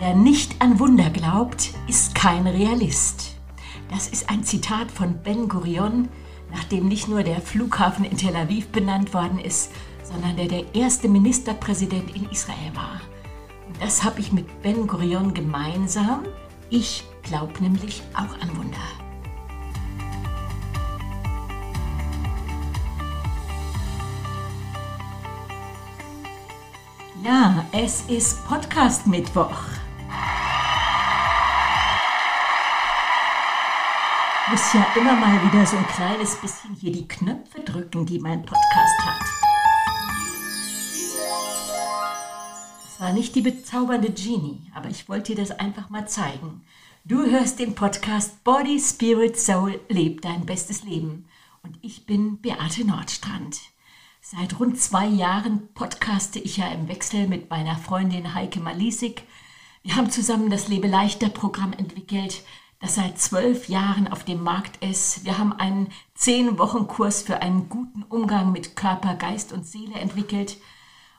Wer nicht an Wunder glaubt, ist kein Realist. Das ist ein Zitat von Ben Gurion, nachdem nicht nur der Flughafen in Tel Aviv benannt worden ist, sondern der der erste Ministerpräsident in Israel war. Und das habe ich mit Ben Gurion gemeinsam. Ich glaube nämlich auch an Wunder. Ja, es ist Podcast-Mittwoch. Muss ja immer mal wieder so ein kleines bisschen hier die Knöpfe drücken, die mein Podcast hat. Es war nicht die bezaubernde Genie, aber ich wollte dir das einfach mal zeigen. Du hörst den Podcast Body, Spirit, Soul, leb dein bestes Leben. Und ich bin Beate Nordstrand. Seit rund zwei Jahren podcaste ich ja im Wechsel mit meiner Freundin Heike Malisik. Wir haben zusammen das Lebe leichter Programm entwickelt, das seit zwölf Jahren auf dem Markt ist. Wir haben einen zehn Wochen Kurs für einen guten Umgang mit Körper, Geist und Seele entwickelt.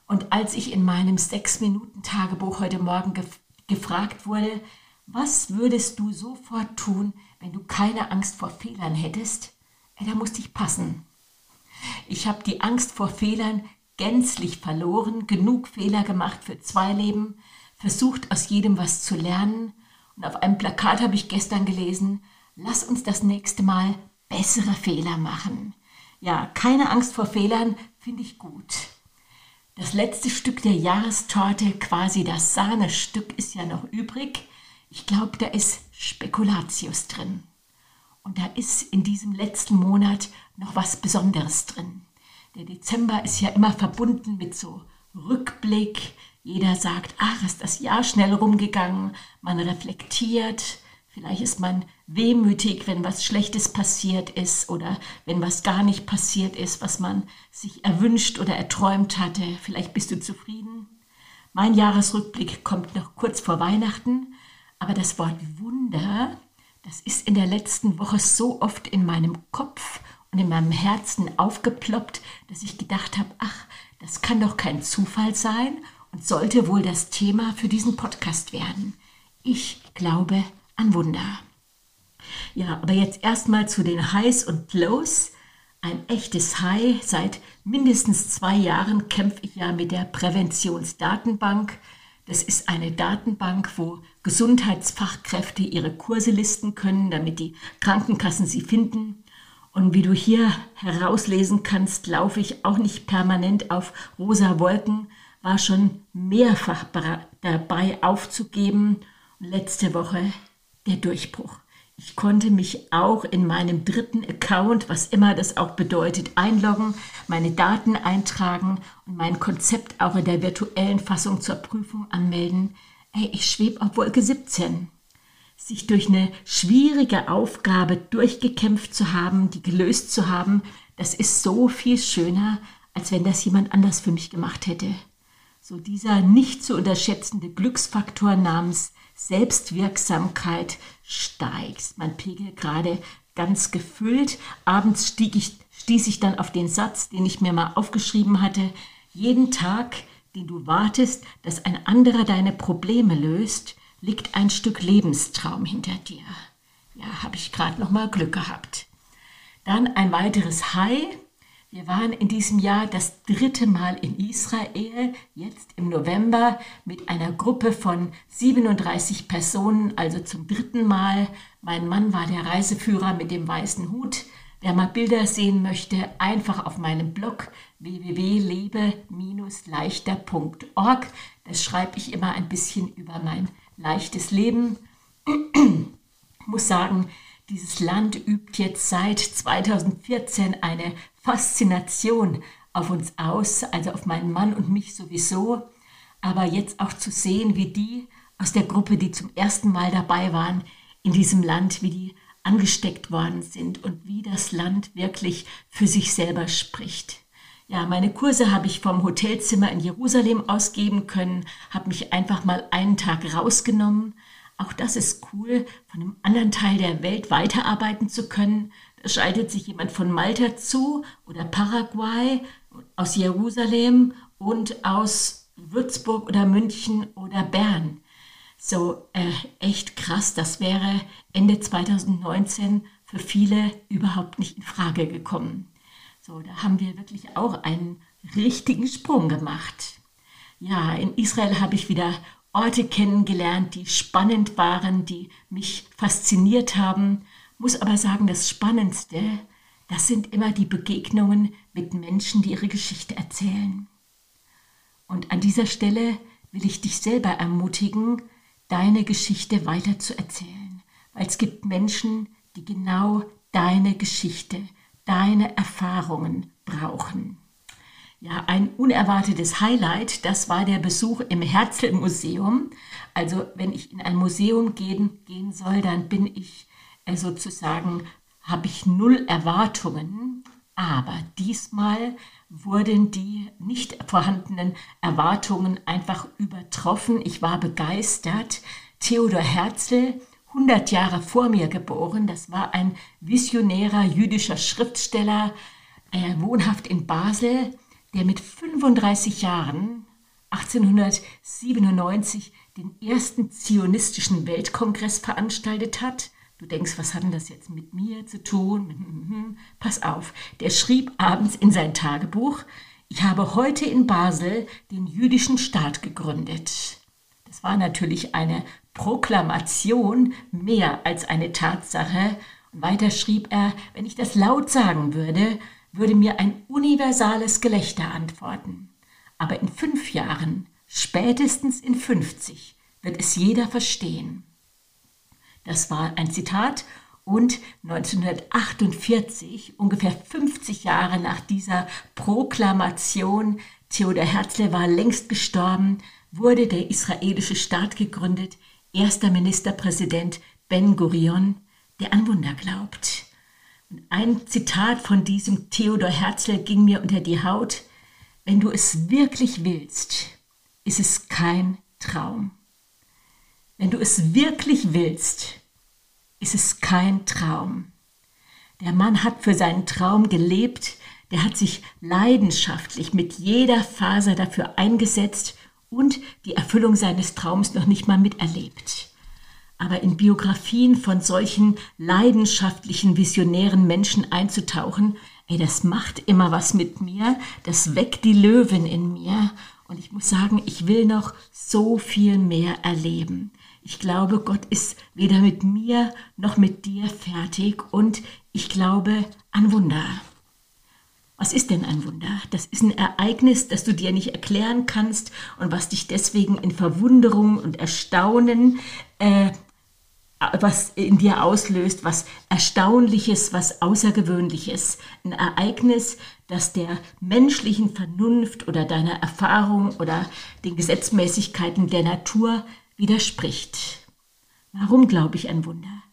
Und als ich in meinem sechs Minuten Tagebuch heute Morgen gef gefragt wurde, was würdest du sofort tun, wenn du keine Angst vor Fehlern hättest? Ey, da musste ich passen. Ich habe die Angst vor Fehlern gänzlich verloren, genug Fehler gemacht für zwei Leben, versucht aus jedem was zu lernen und auf einem Plakat habe ich gestern gelesen, lass uns das nächste Mal bessere Fehler machen. Ja, keine Angst vor Fehlern finde ich gut. Das letzte Stück der Jahrestorte, quasi das Sahnestück, ist ja noch übrig. Ich glaube, da ist Spekulatius drin. Und da ist in diesem letzten Monat noch was Besonderes drin. Der Dezember ist ja immer verbunden mit so Rückblick, jeder sagt, ach, ist das Jahr schnell rumgegangen. Man reflektiert. Vielleicht ist man wehmütig, wenn was Schlechtes passiert ist oder wenn was gar nicht passiert ist, was man sich erwünscht oder erträumt hatte. Vielleicht bist du zufrieden. Mein Jahresrückblick kommt noch kurz vor Weihnachten, aber das Wort Wunder, das ist in der letzten Woche so oft in meinem Kopf und in meinem Herzen aufgeploppt, dass ich gedacht habe, ach, das kann doch kein Zufall sein sollte wohl das Thema für diesen Podcast werden. Ich glaube an Wunder. Ja, aber jetzt erstmal zu den Highs und Lows. Ein echtes High. Seit mindestens zwei Jahren kämpfe ich ja mit der Präventionsdatenbank. Das ist eine Datenbank, wo Gesundheitsfachkräfte ihre Kurse listen können, damit die Krankenkassen sie finden. Und wie du hier herauslesen kannst, laufe ich auch nicht permanent auf rosa Wolken, war schon mehrfach dabei aufzugeben. Letzte Woche der Durchbruch. Ich konnte mich auch in meinem dritten Account, was immer das auch bedeutet, einloggen, meine Daten eintragen und mein Konzept auch in der virtuellen Fassung zur Prüfung anmelden. Ey, ich schwebe auf Wolke 17. Sich durch eine schwierige Aufgabe durchgekämpft zu haben, die gelöst zu haben, das ist so viel schöner, als wenn das jemand anders für mich gemacht hätte. So dieser nicht zu unterschätzende Glücksfaktor namens Selbstwirksamkeit steigt. Mein Pegel gerade ganz gefüllt. Abends stieg ich, stieß ich dann auf den Satz, den ich mir mal aufgeschrieben hatte. Jeden Tag, den du wartest, dass ein anderer deine Probleme löst, liegt ein Stück Lebenstraum hinter dir. Ja, habe ich gerade noch mal Glück gehabt. Dann ein weiteres High, wir waren in diesem Jahr das dritte Mal in Israel, jetzt im November, mit einer Gruppe von 37 Personen, also zum dritten Mal. Mein Mann war der Reiseführer mit dem weißen Hut. Wer mal Bilder sehen möchte, einfach auf meinem Blog www.lebe-leichter.org. Das schreibe ich immer ein bisschen über mein leichtes Leben. Ich muss sagen, dieses Land übt jetzt seit 2014 eine Faszination auf uns aus, also auf meinen Mann und mich sowieso. Aber jetzt auch zu sehen, wie die aus der Gruppe, die zum ersten Mal dabei waren, in diesem Land, wie die angesteckt worden sind und wie das Land wirklich für sich selber spricht. Ja, meine Kurse habe ich vom Hotelzimmer in Jerusalem ausgeben können, habe mich einfach mal einen Tag rausgenommen. Auch das ist cool, von einem anderen Teil der Welt weiterarbeiten zu können, schaltet sich jemand von Malta zu oder Paraguay, aus Jerusalem und aus Würzburg oder München oder Bern. So äh, echt krass, das wäre Ende 2019 für viele überhaupt nicht in Frage gekommen. So, da haben wir wirklich auch einen richtigen Sprung gemacht. Ja, in Israel habe ich wieder Orte kennengelernt, die spannend waren, die mich fasziniert haben. Muss aber sagen, das Spannendste, das sind immer die Begegnungen mit Menschen, die ihre Geschichte erzählen. Und an dieser Stelle will ich dich selber ermutigen, deine Geschichte weiter zu erzählen, weil es gibt Menschen, die genau deine Geschichte, deine Erfahrungen brauchen. Ja, ein unerwartetes Highlight, das war der Besuch im Herzl-Museum. Also wenn ich in ein Museum gehen, gehen soll, dann bin ich sozusagen, habe ich null Erwartungen. Aber diesmal wurden die nicht vorhandenen Erwartungen einfach übertroffen. Ich war begeistert. Theodor Herzl, 100 Jahre vor mir geboren, das war ein visionärer jüdischer Schriftsteller, äh, wohnhaft in Basel der mit 35 Jahren 1897 den ersten zionistischen Weltkongress veranstaltet hat. Du denkst, was hat denn das jetzt mit mir zu tun? Pass auf, der schrieb abends in sein Tagebuch, ich habe heute in Basel den jüdischen Staat gegründet. Das war natürlich eine Proklamation mehr als eine Tatsache. Und weiter schrieb er, wenn ich das laut sagen würde, würde mir ein universales Gelächter antworten. Aber in fünf Jahren, spätestens in 50, wird es jeder verstehen. Das war ein Zitat und 1948, ungefähr 50 Jahre nach dieser Proklamation, Theodor Herzl war längst gestorben, wurde der israelische Staat gegründet, erster Ministerpräsident Ben Gurion, der an Wunder glaubt. Ein Zitat von diesem Theodor Herzl ging mir unter die Haut. Wenn du es wirklich willst, ist es kein Traum. Wenn du es wirklich willst, ist es kein Traum. Der Mann hat für seinen Traum gelebt, der hat sich leidenschaftlich mit jeder Faser dafür eingesetzt und die Erfüllung seines Traums noch nicht mal miterlebt. Aber in Biografien von solchen leidenschaftlichen, visionären Menschen einzutauchen, ey, das macht immer was mit mir, das weckt die Löwen in mir. Und ich muss sagen, ich will noch so viel mehr erleben. Ich glaube, Gott ist weder mit mir noch mit dir fertig und ich glaube an Wunder. Was ist denn ein Wunder? Das ist ein Ereignis, das du dir nicht erklären kannst und was dich deswegen in Verwunderung und Erstaunen äh, was in dir auslöst, was Erstaunliches, was Außergewöhnliches. Ein Ereignis, das der menschlichen Vernunft oder deiner Erfahrung oder den Gesetzmäßigkeiten der Natur widerspricht. Warum glaube ich an Wunder?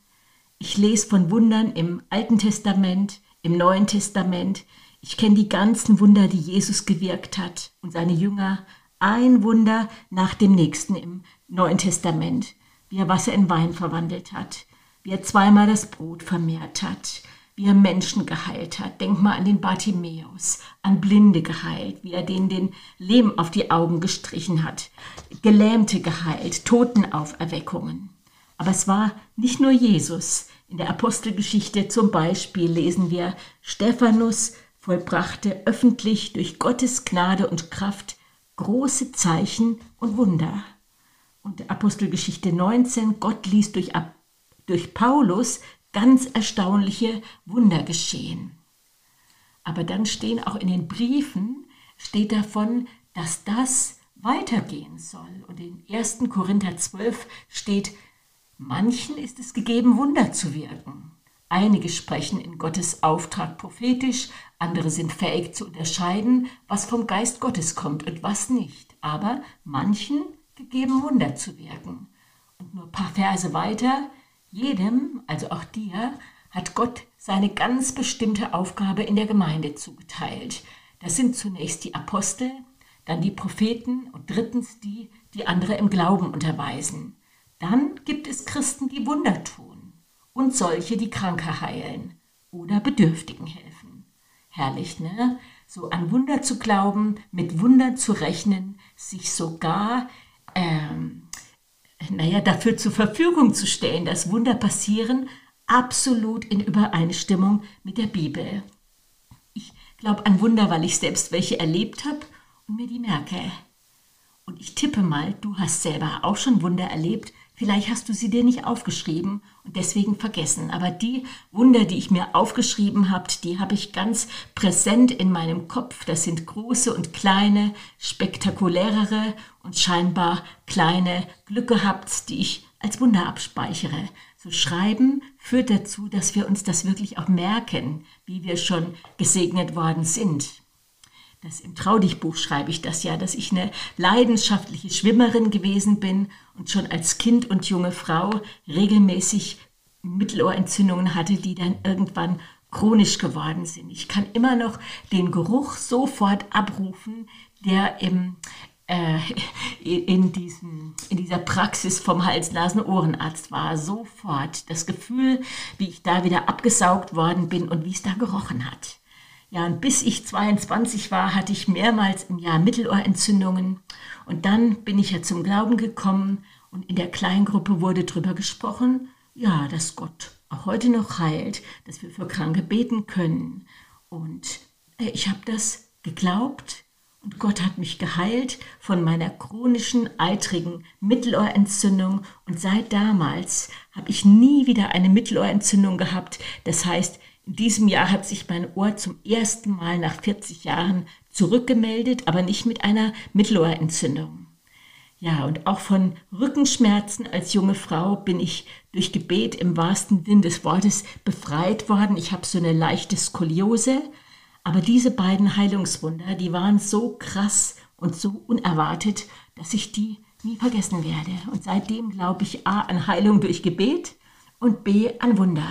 Ich lese von Wundern im Alten Testament, im Neuen Testament. Ich kenne die ganzen Wunder, die Jesus gewirkt hat und seine Jünger. Ein Wunder nach dem nächsten im Neuen Testament wie er Wasser in Wein verwandelt hat, wie er zweimal das Brot vermehrt hat, wie er Menschen geheilt hat. Denk mal an den Bartimäus, an Blinde geheilt, wie er denen den Lehm auf die Augen gestrichen hat, Gelähmte geheilt, Totenauferweckungen. Aber es war nicht nur Jesus. In der Apostelgeschichte zum Beispiel lesen wir, Stephanus vollbrachte öffentlich durch Gottes Gnade und Kraft große Zeichen und Wunder und Apostelgeschichte 19, Gott ließ durch, durch Paulus ganz erstaunliche Wunder geschehen. Aber dann stehen auch in den Briefen, steht davon, dass das weitergehen soll. Und in 1. Korinther 12 steht, manchen ist es gegeben, Wunder zu wirken. Einige sprechen in Gottes Auftrag prophetisch, andere sind fähig zu unterscheiden, was vom Geist Gottes kommt und was nicht. Aber manchen gegeben, Wunder zu wirken. Und nur ein paar Verse weiter, jedem, also auch dir, hat Gott seine ganz bestimmte Aufgabe in der Gemeinde zugeteilt. Das sind zunächst die Apostel, dann die Propheten und drittens die, die andere im Glauben unterweisen. Dann gibt es Christen, die Wunder tun und solche, die Kranke heilen oder Bedürftigen helfen. Herrlich, ne? So an Wunder zu glauben, mit Wundern zu rechnen, sich sogar ähm, naja, dafür zur Verfügung zu stellen, dass Wunder passieren, absolut in Übereinstimmung mit der Bibel. Ich glaube an Wunder, weil ich selbst welche erlebt habe und mir die merke. Und ich tippe mal, du hast selber auch schon Wunder erlebt, Vielleicht hast du sie dir nicht aufgeschrieben und deswegen vergessen. Aber die Wunder, die ich mir aufgeschrieben habe, die habe ich ganz präsent in meinem Kopf. Das sind große und kleine, spektakulärere und scheinbar kleine Glück gehabt, die ich als Wunder abspeichere. So schreiben führt dazu, dass wir uns das wirklich auch merken, wie wir schon gesegnet worden sind. Das im Traudichbuch schreibe ich das ja, dass ich eine leidenschaftliche Schwimmerin gewesen bin und schon als Kind und junge Frau regelmäßig Mittelohrentzündungen hatte, die dann irgendwann chronisch geworden sind. Ich kann immer noch den Geruch sofort abrufen, der im, äh, in, diesem, in dieser Praxis vom Hals-Nasen-Ohrenarzt war. Sofort das Gefühl, wie ich da wieder abgesaugt worden bin und wie es da gerochen hat. Ja, und bis ich 22 war, hatte ich mehrmals im Jahr Mittelohrentzündungen. Und dann bin ich ja zum Glauben gekommen und in der Kleingruppe wurde darüber gesprochen, ja, dass Gott auch heute noch heilt, dass wir für Kranke beten können. Und äh, ich habe das geglaubt und Gott hat mich geheilt von meiner chronischen, eitrigen Mittelohrentzündung. Und seit damals habe ich nie wieder eine Mittelohrentzündung gehabt. Das heißt, in diesem Jahr hat sich mein Ohr zum ersten Mal nach 40 Jahren zurückgemeldet, aber nicht mit einer Mittelohrentzündung. Ja, und auch von Rückenschmerzen als junge Frau bin ich durch Gebet im wahrsten Sinn des Wortes befreit worden. Ich habe so eine leichte Skoliose, aber diese beiden Heilungswunder, die waren so krass und so unerwartet, dass ich die nie vergessen werde. Und seitdem glaube ich A an Heilung durch Gebet und B an Wunder.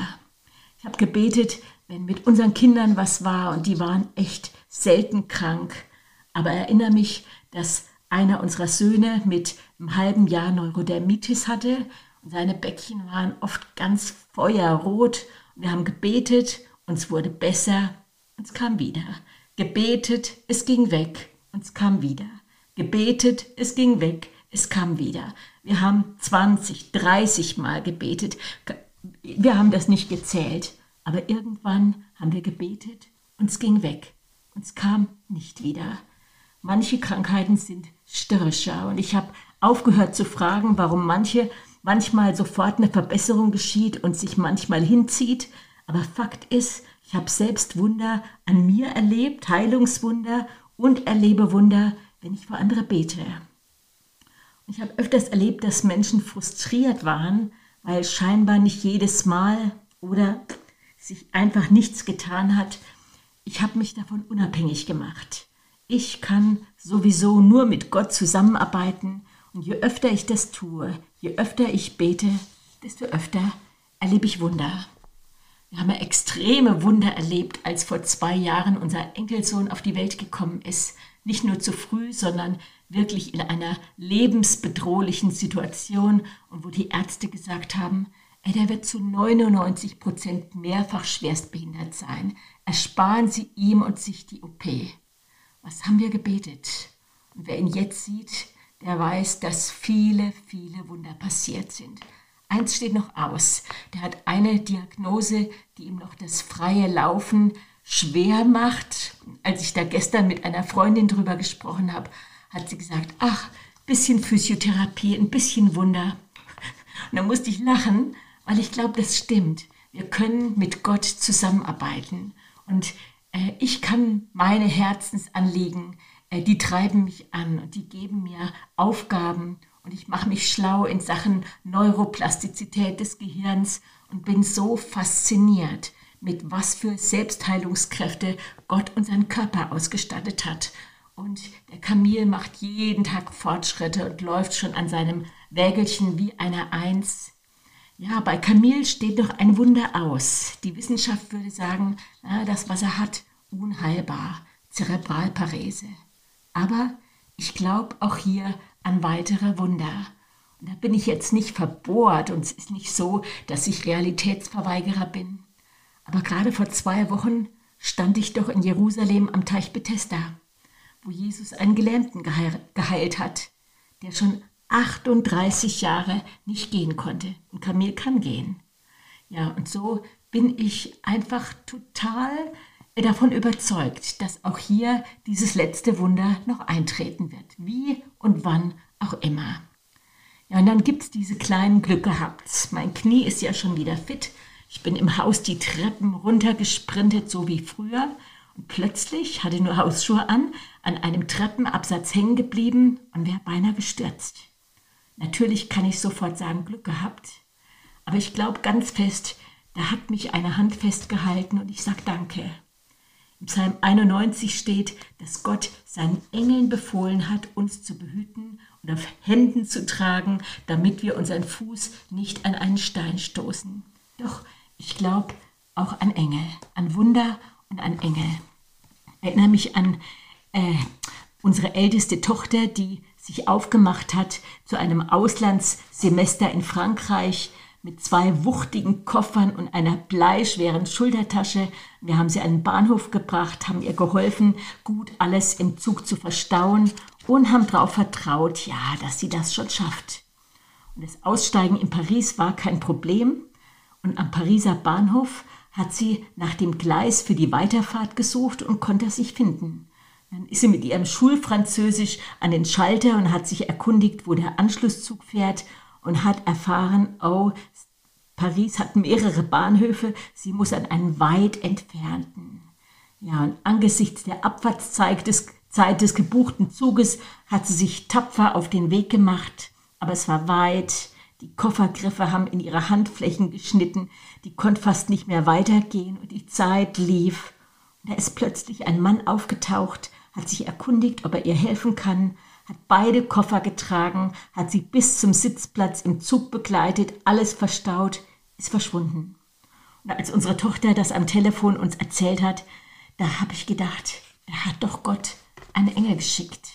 Ich habe gebetet, wenn mit unseren Kindern was war und die waren echt selten krank. Aber erinnere mich, dass einer unserer Söhne mit einem halben Jahr Neurodermitis hatte und seine Bäckchen waren oft ganz feuerrot. Wir haben gebetet und es wurde besser und es kam wieder. Gebetet, es ging weg und es kam wieder. Gebetet, es ging weg, es kam wieder. Wir haben 20, 30 Mal gebetet wir haben das nicht gezählt, aber irgendwann haben wir gebetet und es ging weg und es kam nicht wieder. Manche Krankheiten sind störrischer und ich habe aufgehört zu fragen, warum manche manchmal sofort eine Verbesserung geschieht und sich manchmal hinzieht. Aber Fakt ist, ich habe selbst Wunder an mir erlebt, Heilungswunder und erlebe Wunder, wenn ich für andere bete. Ich habe öfters erlebt, dass Menschen frustriert waren, weil scheinbar nicht jedes Mal oder sich einfach nichts getan hat. Ich habe mich davon unabhängig gemacht. Ich kann sowieso nur mit Gott zusammenarbeiten und je öfter ich das tue, je öfter ich bete, desto öfter erlebe ich Wunder. Wir haben ja extreme Wunder erlebt, als vor zwei Jahren unser Enkelsohn auf die Welt gekommen ist. Nicht nur zu früh, sondern wirklich in einer lebensbedrohlichen Situation und wo die Ärzte gesagt haben, der wird zu 99 Prozent mehrfach schwerstbehindert sein. Ersparen Sie ihm und sich die OP. Was haben wir gebetet? Und wer ihn jetzt sieht, der weiß, dass viele, viele Wunder passiert sind. Eins steht noch aus. Der hat eine Diagnose, die ihm noch das freie Laufen schwer macht. Als ich da gestern mit einer Freundin drüber gesprochen habe, hat sie gesagt, ach, bisschen Physiotherapie, ein bisschen Wunder. Und da musste ich lachen, weil ich glaube, das stimmt. Wir können mit Gott zusammenarbeiten. Und äh, ich kann meine Herzensanliegen, äh, die treiben mich an und die geben mir Aufgaben. Und ich mache mich schlau in Sachen Neuroplastizität des Gehirns und bin so fasziniert, mit was für Selbstheilungskräfte Gott unseren Körper ausgestattet hat. Und der Kamil macht jeden Tag Fortschritte und läuft schon an seinem Wägelchen wie eine Eins. Ja, bei Kamil steht noch ein Wunder aus. Die Wissenschaft würde sagen, das, was er hat, unheilbar, Zerebralparese. Aber ich glaube auch hier an weitere Wunder. Und da bin ich jetzt nicht verbohrt und es ist nicht so, dass ich Realitätsverweigerer bin. Aber gerade vor zwei Wochen stand ich doch in Jerusalem am Teich Bethesda wo Jesus einen Gelähmten geheilt hat, der schon 38 Jahre nicht gehen konnte. Und Camille kann gehen. Ja, und so bin ich einfach total davon überzeugt, dass auch hier dieses letzte Wunder noch eintreten wird. Wie und wann auch immer. Ja, und dann gibt es diese kleinen Glück gehabt. Mein Knie ist ja schon wieder fit. Ich bin im Haus die Treppen runtergesprintet, so wie früher. Und plötzlich hatte nur Hausschuhe an, an einem Treppenabsatz hängen geblieben und wäre beinahe gestürzt. Natürlich kann ich sofort sagen, Glück gehabt. Aber ich glaube ganz fest, da hat mich eine Hand festgehalten und ich sage Danke. Im Psalm 91 steht, dass Gott seinen Engeln befohlen hat, uns zu behüten und auf Händen zu tragen, damit wir unseren Fuß nicht an einen Stein stoßen. Doch ich glaube auch an Engel, an Wunder und an Engel. Ich erinnere mich an äh, unsere älteste Tochter, die sich aufgemacht hat zu einem Auslandssemester in Frankreich mit zwei wuchtigen Koffern und einer bleischweren Schultertasche. Wir haben sie an den Bahnhof gebracht, haben ihr geholfen, gut alles im Zug zu verstauen und haben darauf vertraut, ja, dass sie das schon schafft. Und das Aussteigen in Paris war kein Problem. Und am Pariser Bahnhof hat sie nach dem Gleis für die Weiterfahrt gesucht und konnte es nicht finden. Dann ist sie mit ihrem Schulfranzösisch an den Schalter und hat sich erkundigt, wo der Anschlusszug fährt und hat erfahren, oh, Paris hat mehrere Bahnhöfe, sie muss an einen weit entfernten. Ja, und angesichts der Abfahrtszeit des, Zeit des gebuchten Zuges hat sie sich tapfer auf den Weg gemacht, aber es war weit, die Koffergriffe haben in ihre Handflächen geschnitten, die konnte fast nicht mehr weitergehen und die Zeit lief. Und da ist plötzlich ein Mann aufgetaucht, hat sich erkundigt, ob er ihr helfen kann, hat beide Koffer getragen, hat sie bis zum Sitzplatz im Zug begleitet, alles verstaut, ist verschwunden. Und als unsere Tochter das am Telefon uns erzählt hat, da habe ich gedacht, da hat doch Gott einen Engel geschickt.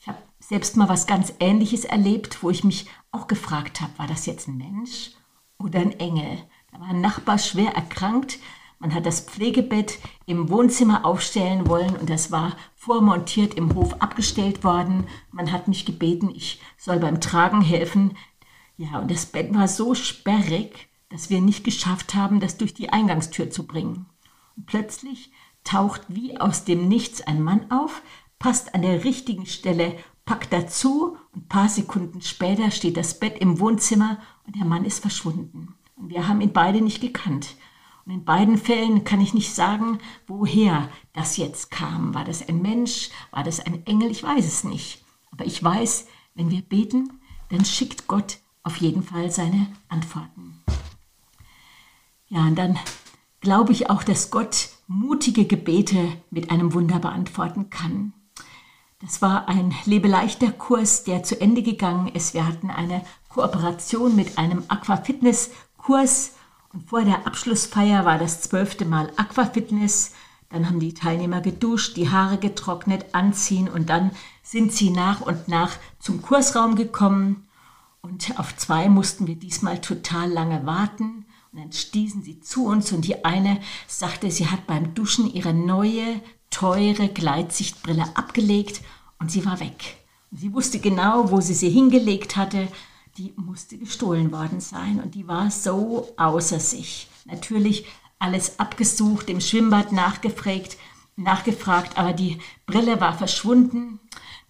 Ich habe selbst mal was ganz Ähnliches erlebt, wo ich mich auch gefragt habe, war das jetzt ein Mensch oder ein Engel? Da war ein Nachbar schwer erkrankt, man hat das Pflegebett im Wohnzimmer aufstellen wollen und das war vormontiert im Hof abgestellt worden. Man hat mich gebeten, ich soll beim Tragen helfen. Ja, und das Bett war so sperrig, dass wir nicht geschafft haben, das durch die Eingangstür zu bringen. Und plötzlich taucht wie aus dem Nichts ein Mann auf, passt an der richtigen Stelle, packt dazu und ein paar Sekunden später steht das Bett im Wohnzimmer und der Mann ist verschwunden. Und wir haben ihn beide nicht gekannt. Und in beiden Fällen kann ich nicht sagen, woher das jetzt kam. War das ein Mensch? War das ein Engel? Ich weiß es nicht. Aber ich weiß, wenn wir beten, dann schickt Gott auf jeden Fall seine Antworten. Ja, und dann glaube ich auch, dass Gott mutige Gebete mit einem Wunder beantworten kann. Das war ein Lebeleichter Kurs, der zu Ende gegangen ist. Wir hatten eine Kooperation mit einem Aquafitness Kurs vor der Abschlussfeier war das zwölfte Mal Aquafitness. Dann haben die Teilnehmer geduscht, die Haare getrocknet, anziehen und dann sind sie nach und nach zum Kursraum gekommen. Und auf zwei mussten wir diesmal total lange warten. Und dann stießen sie zu uns und die eine sagte, sie hat beim Duschen ihre neue, teure Gleitsichtbrille abgelegt und sie war weg. Und sie wusste genau, wo sie sie hingelegt hatte die musste gestohlen worden sein und die war so außer sich. Natürlich alles abgesucht, im Schwimmbad nachgefragt, nachgefragt, aber die Brille war verschwunden.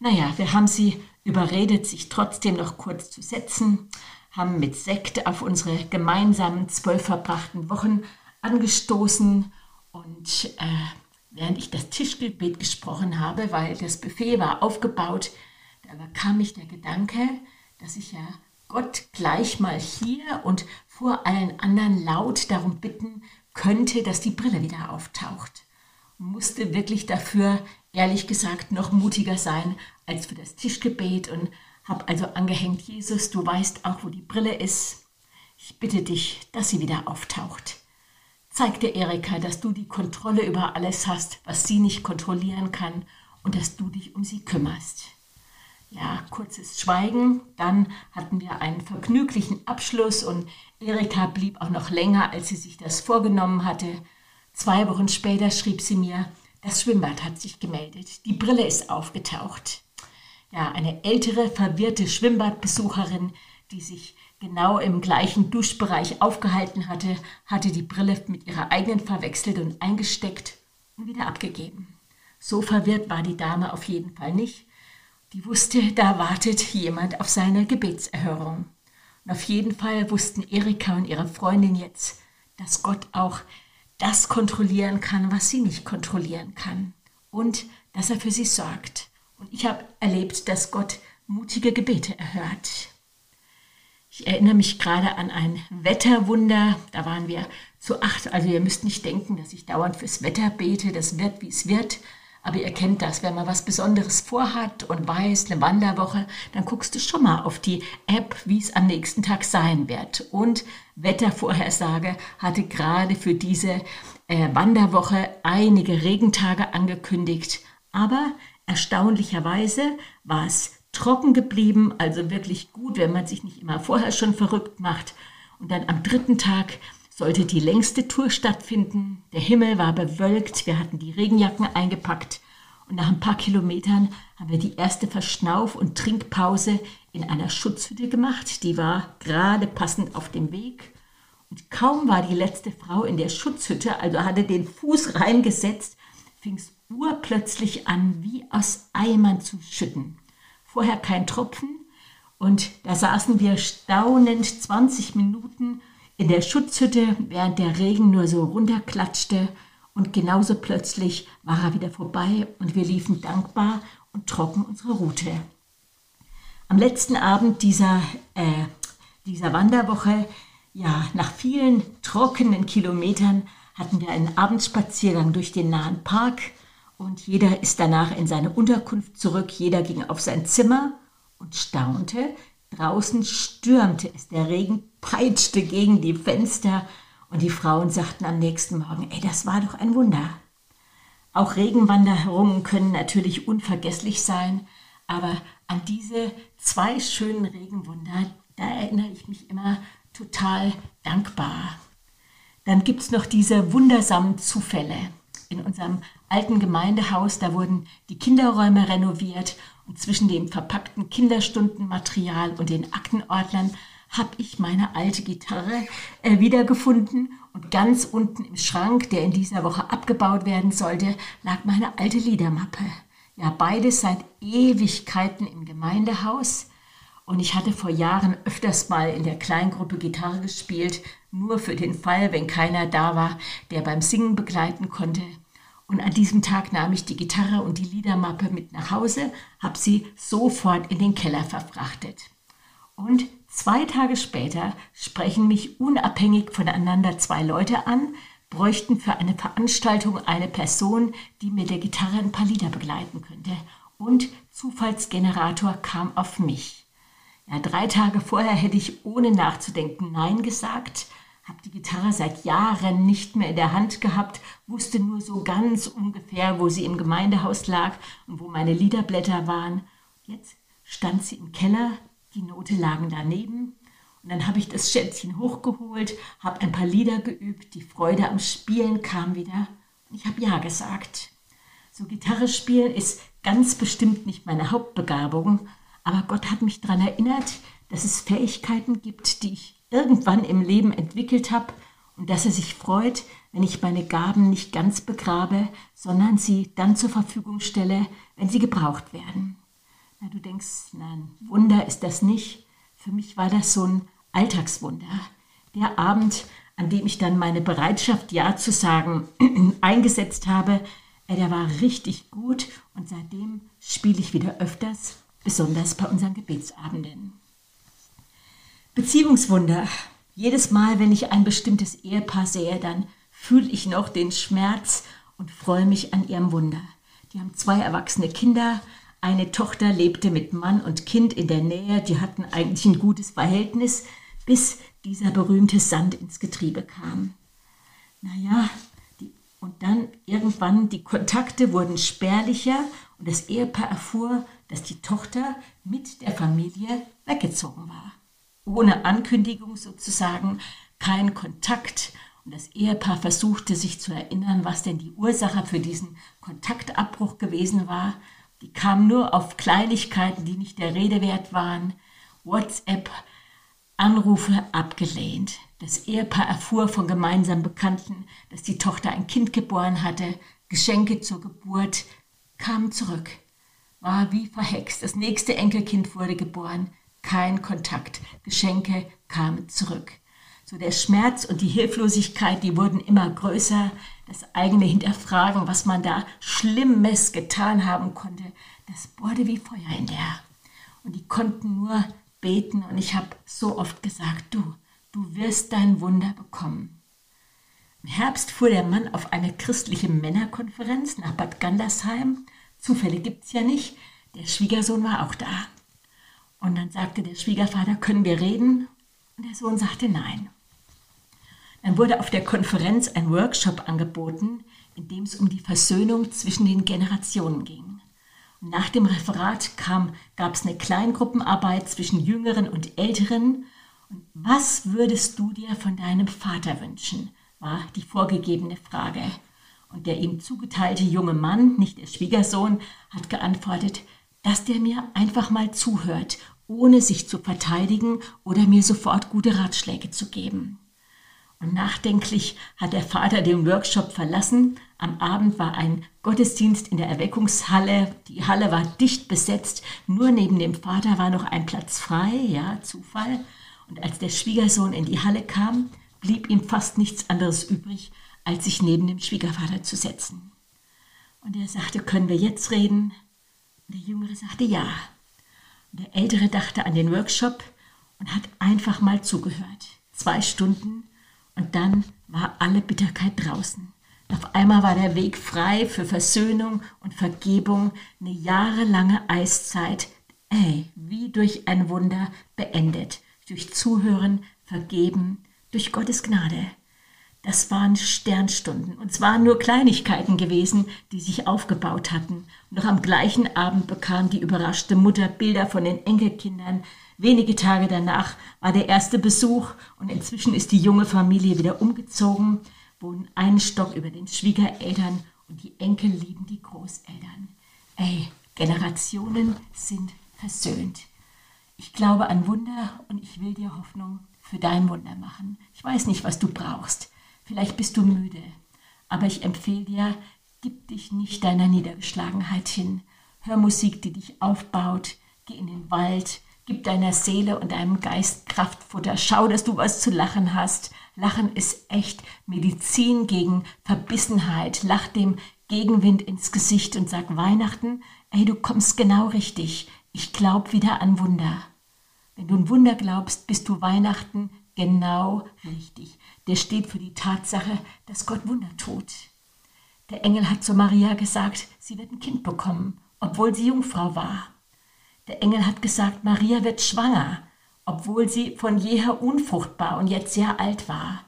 Naja, wir haben sie überredet, sich trotzdem noch kurz zu setzen, haben mit Sekt auf unsere gemeinsamen zwölf verbrachten Wochen angestoßen und äh, während ich das Tischgebet gesprochen habe, weil das Buffet war aufgebaut, da kam mich der Gedanke, dass ich ja Gott gleich mal hier und vor allen anderen laut darum bitten könnte, dass die Brille wieder auftaucht. Musste wirklich dafür, ehrlich gesagt, noch mutiger sein als für das Tischgebet und habe also angehängt, Jesus, du weißt auch, wo die Brille ist. Ich bitte dich, dass sie wieder auftaucht. Zeig dir, Erika, dass du die Kontrolle über alles hast, was sie nicht kontrollieren kann und dass du dich um sie kümmerst ja, kurzes Schweigen. Dann hatten wir einen vergnüglichen Abschluss und Erika blieb auch noch länger, als sie sich das vorgenommen hatte. Zwei Wochen später schrieb sie mir, das Schwimmbad hat sich gemeldet, die Brille ist aufgetaucht. ja, eine ältere, verwirrte Schwimmbadbesucherin, die sich genau im gleichen Duschbereich aufgehalten hatte, hatte die Brille mit ihrer eigenen verwechselt und eingesteckt und wieder abgegeben. So verwirrt war die Dame auf jeden Fall nicht. Die wusste, da wartet jemand auf seine Gebetserhörung. Und auf jeden Fall wussten Erika und ihre Freundin jetzt, dass Gott auch das kontrollieren kann, was sie nicht kontrollieren kann. Und dass er für sie sorgt. Und ich habe erlebt, dass Gott mutige Gebete erhört. Ich erinnere mich gerade an ein Wetterwunder. Da waren wir zu acht. Also ihr müsst nicht denken, dass ich dauernd fürs Wetter bete. Das wird, wie es wird. Aber ihr kennt das, wenn man was Besonderes vorhat und weiß, eine Wanderwoche, dann guckst du schon mal auf die App, wie es am nächsten Tag sein wird. Und Wettervorhersage hatte gerade für diese äh, Wanderwoche einige Regentage angekündigt. Aber erstaunlicherweise war es trocken geblieben, also wirklich gut, wenn man sich nicht immer vorher schon verrückt macht. Und dann am dritten Tag sollte die längste Tour stattfinden. Der Himmel war bewölkt, wir hatten die Regenjacken eingepackt und nach ein paar Kilometern haben wir die erste Verschnauf- und Trinkpause in einer Schutzhütte gemacht. Die war gerade passend auf dem Weg. Und kaum war die letzte Frau in der Schutzhütte, also hatte den Fuß reingesetzt, fing es urplötzlich an, wie aus Eimern zu schütten. Vorher kein Tropfen. Und da saßen wir staunend 20 Minuten in der Schutzhütte, während der Regen nur so runterklatschte. Und genauso plötzlich war er wieder vorbei und wir liefen dankbar und trocken unsere Route. Am letzten Abend dieser, äh, dieser Wanderwoche, ja, nach vielen trockenen Kilometern, hatten wir einen Abendspaziergang durch den nahen Park und jeder ist danach in seine Unterkunft zurück, jeder ging auf sein Zimmer und staunte, Draußen stürmte es, der Regen peitschte gegen die Fenster und die Frauen sagten am nächsten Morgen, ey, das war doch ein Wunder. Auch Regenwanderungen können natürlich unvergesslich sein, aber an diese zwei schönen Regenwunder, da erinnere ich mich immer total dankbar. Dann gibt es noch diese wundersamen Zufälle. In unserem alten Gemeindehaus, da wurden die Kinderräume renoviert und zwischen dem verpackten Kinderstundenmaterial und den Aktenordnern habe ich meine alte Gitarre äh, wiedergefunden und ganz unten im Schrank, der in dieser Woche abgebaut werden sollte, lag meine alte Liedermappe. Ja, beides seit Ewigkeiten im Gemeindehaus. Und ich hatte vor Jahren öfters mal in der Kleingruppe Gitarre gespielt, nur für den Fall, wenn keiner da war, der beim Singen begleiten konnte. Und an diesem Tag nahm ich die Gitarre und die Liedermappe mit nach Hause, habe sie sofort in den Keller verfrachtet. Und zwei Tage später sprechen mich unabhängig voneinander zwei Leute an, bräuchten für eine Veranstaltung eine Person, die mit der Gitarre ein paar Lieder begleiten könnte. Und Zufallsgenerator kam auf mich. Ja, drei Tage vorher hätte ich ohne nachzudenken Nein gesagt, habe die Gitarre seit Jahren nicht mehr in der Hand gehabt, wusste nur so ganz ungefähr, wo sie im Gemeindehaus lag und wo meine Liederblätter waren. Jetzt stand sie im Keller, die Note lagen daneben. Und dann habe ich das Schätzchen hochgeholt, habe ein paar Lieder geübt, die Freude am Spielen kam wieder und ich habe Ja gesagt. So Gitarre spielen ist ganz bestimmt nicht meine Hauptbegabung, aber Gott hat mich daran erinnert, dass es Fähigkeiten gibt, die ich irgendwann im Leben entwickelt habe und dass er sich freut, wenn ich meine Gaben nicht ganz begrabe, sondern sie dann zur Verfügung stelle, wenn sie gebraucht werden. Na, du denkst, nein, Wunder ist das nicht. Für mich war das so ein Alltagswunder. Der Abend, an dem ich dann meine Bereitschaft, Ja zu sagen, eingesetzt habe, äh, der war richtig gut und seitdem spiele ich wieder öfters, besonders bei unseren Gebetsabenden. Beziehungswunder. Jedes Mal, wenn ich ein bestimmtes Ehepaar sehe, dann fühle ich noch den Schmerz und freue mich an ihrem Wunder. Die haben zwei erwachsene Kinder. Eine Tochter lebte mit Mann und Kind in der Nähe. Die hatten eigentlich ein gutes Verhältnis, bis dieser berühmte Sand ins Getriebe kam. Naja, die, und dann irgendwann die Kontakte wurden spärlicher und das Ehepaar erfuhr, dass die Tochter mit der Familie weggezogen war ohne Ankündigung sozusagen, kein Kontakt. Und das Ehepaar versuchte sich zu erinnern, was denn die Ursache für diesen Kontaktabbruch gewesen war. Die kamen nur auf Kleinigkeiten, die nicht der Rede wert waren. WhatsApp, Anrufe abgelehnt. Das Ehepaar erfuhr von gemeinsamen Bekannten, dass die Tochter ein Kind geboren hatte. Geschenke zur Geburt kamen zurück. War wie verhext. Das nächste Enkelkind wurde geboren. Kein Kontakt. Geschenke kamen zurück. So der Schmerz und die Hilflosigkeit, die wurden immer größer. Das eigene Hinterfragen, was man da Schlimmes getan haben konnte, das bohrte wie Feuer in der. Und die konnten nur beten und ich habe so oft gesagt, du, du wirst dein Wunder bekommen. Im Herbst fuhr der Mann auf eine christliche Männerkonferenz nach Bad Gandersheim. Zufälle gibt es ja nicht. Der Schwiegersohn war auch da. Und dann sagte der Schwiegervater, können wir reden? Und der Sohn sagte nein. Dann wurde auf der Konferenz ein Workshop angeboten, in dem es um die Versöhnung zwischen den Generationen ging. Und nach dem Referat gab es eine Kleingruppenarbeit zwischen Jüngeren und Älteren. Und was würdest du dir von deinem Vater wünschen, war die vorgegebene Frage. Und der ihm zugeteilte junge Mann, nicht der Schwiegersohn, hat geantwortet, dass der mir einfach mal zuhört, ohne sich zu verteidigen oder mir sofort gute Ratschläge zu geben. Und nachdenklich hat der Vater den Workshop verlassen. Am Abend war ein Gottesdienst in der Erweckungshalle. Die Halle war dicht besetzt. Nur neben dem Vater war noch ein Platz frei. Ja, Zufall. Und als der Schwiegersohn in die Halle kam, blieb ihm fast nichts anderes übrig, als sich neben dem Schwiegervater zu setzen. Und er sagte, können wir jetzt reden? Der Jüngere sagte ja. Der Ältere dachte an den Workshop und hat einfach mal zugehört. Zwei Stunden und dann war alle Bitterkeit draußen. Auf einmal war der Weg frei für Versöhnung und Vergebung, eine jahrelange Eiszeit, ey, wie durch ein Wunder beendet, durch Zuhören, Vergeben, durch Gottes Gnade. Das waren Sternstunden und waren nur Kleinigkeiten gewesen, die sich aufgebaut hatten. Noch am gleichen Abend bekam die überraschte Mutter Bilder von den Enkelkindern, Wenige Tage danach war der erste Besuch und inzwischen ist die junge Familie wieder umgezogen, wohnen einen Stock über den Schwiegereltern und die Enkel lieben die Großeltern. Ey, Generationen sind versöhnt. Ich glaube an Wunder und ich will dir Hoffnung für dein Wunder machen. Ich weiß nicht, was du brauchst. Vielleicht bist du müde. Aber ich empfehle dir, gib dich nicht deiner Niedergeschlagenheit hin. Hör Musik, die dich aufbaut. Geh in den Wald. Gib deiner Seele und deinem Geist Kraftfutter. Schau, dass du was zu lachen hast. Lachen ist echt Medizin gegen Verbissenheit. Lach dem Gegenwind ins Gesicht und sag Weihnachten, ey, du kommst genau richtig. Ich glaub wieder an Wunder. Wenn du ein Wunder glaubst, bist du Weihnachten genau richtig. Der steht für die Tatsache, dass Gott Wunder tut. Der Engel hat zu Maria gesagt, sie wird ein Kind bekommen, obwohl sie Jungfrau war. Der Engel hat gesagt, Maria wird schwanger, obwohl sie von jeher unfruchtbar und jetzt sehr alt war.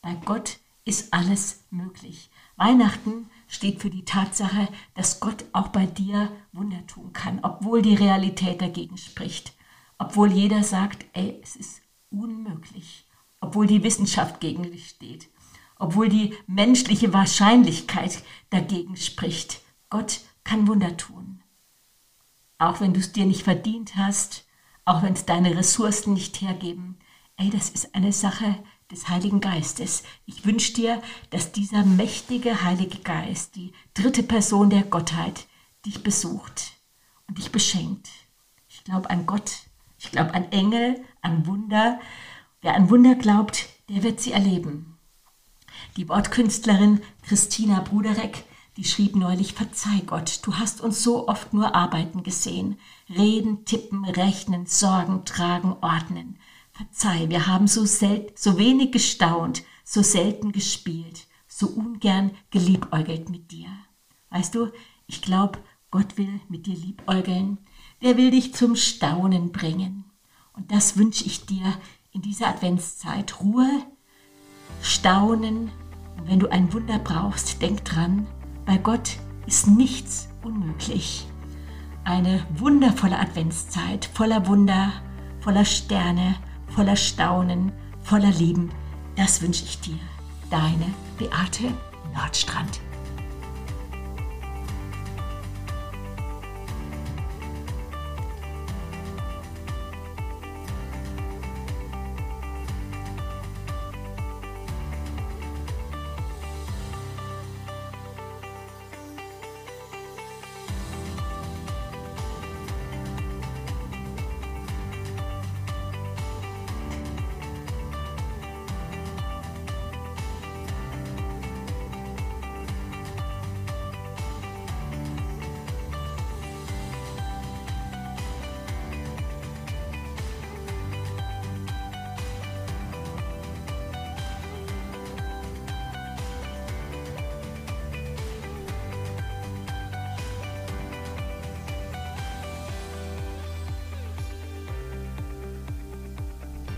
Bei Gott ist alles möglich. Weihnachten steht für die Tatsache, dass Gott auch bei dir Wunder tun kann, obwohl die Realität dagegen spricht, obwohl jeder sagt, ey, es ist unmöglich, obwohl die Wissenschaft gegen dich steht, obwohl die menschliche Wahrscheinlichkeit dagegen spricht. Gott kann Wunder tun auch wenn du es dir nicht verdient hast, auch wenn es deine Ressourcen nicht hergeben. Ey, das ist eine Sache des Heiligen Geistes. Ich wünsche dir, dass dieser mächtige Heilige Geist, die dritte Person der Gottheit, dich besucht und dich beschenkt. Ich glaube an Gott, ich glaube an Engel, an Wunder. Wer an Wunder glaubt, der wird sie erleben. Die Wortkünstlerin Christina Bruderek die schrieb neulich, verzeih Gott, du hast uns so oft nur arbeiten gesehen. Reden, tippen, rechnen, sorgen, tragen, ordnen. Verzeih, wir haben so, so wenig gestaunt, so selten gespielt, so ungern geliebäugelt mit dir. Weißt du, ich glaube, Gott will mit dir liebäugeln. Der will dich zum Staunen bringen. Und das wünsche ich dir in dieser Adventszeit. Ruhe, Staunen. Und wenn du ein Wunder brauchst, denk dran, bei Gott ist nichts unmöglich. Eine wundervolle Adventszeit, voller Wunder, voller Sterne, voller Staunen, voller Lieben. Das wünsche ich dir. Deine Beate Nordstrand.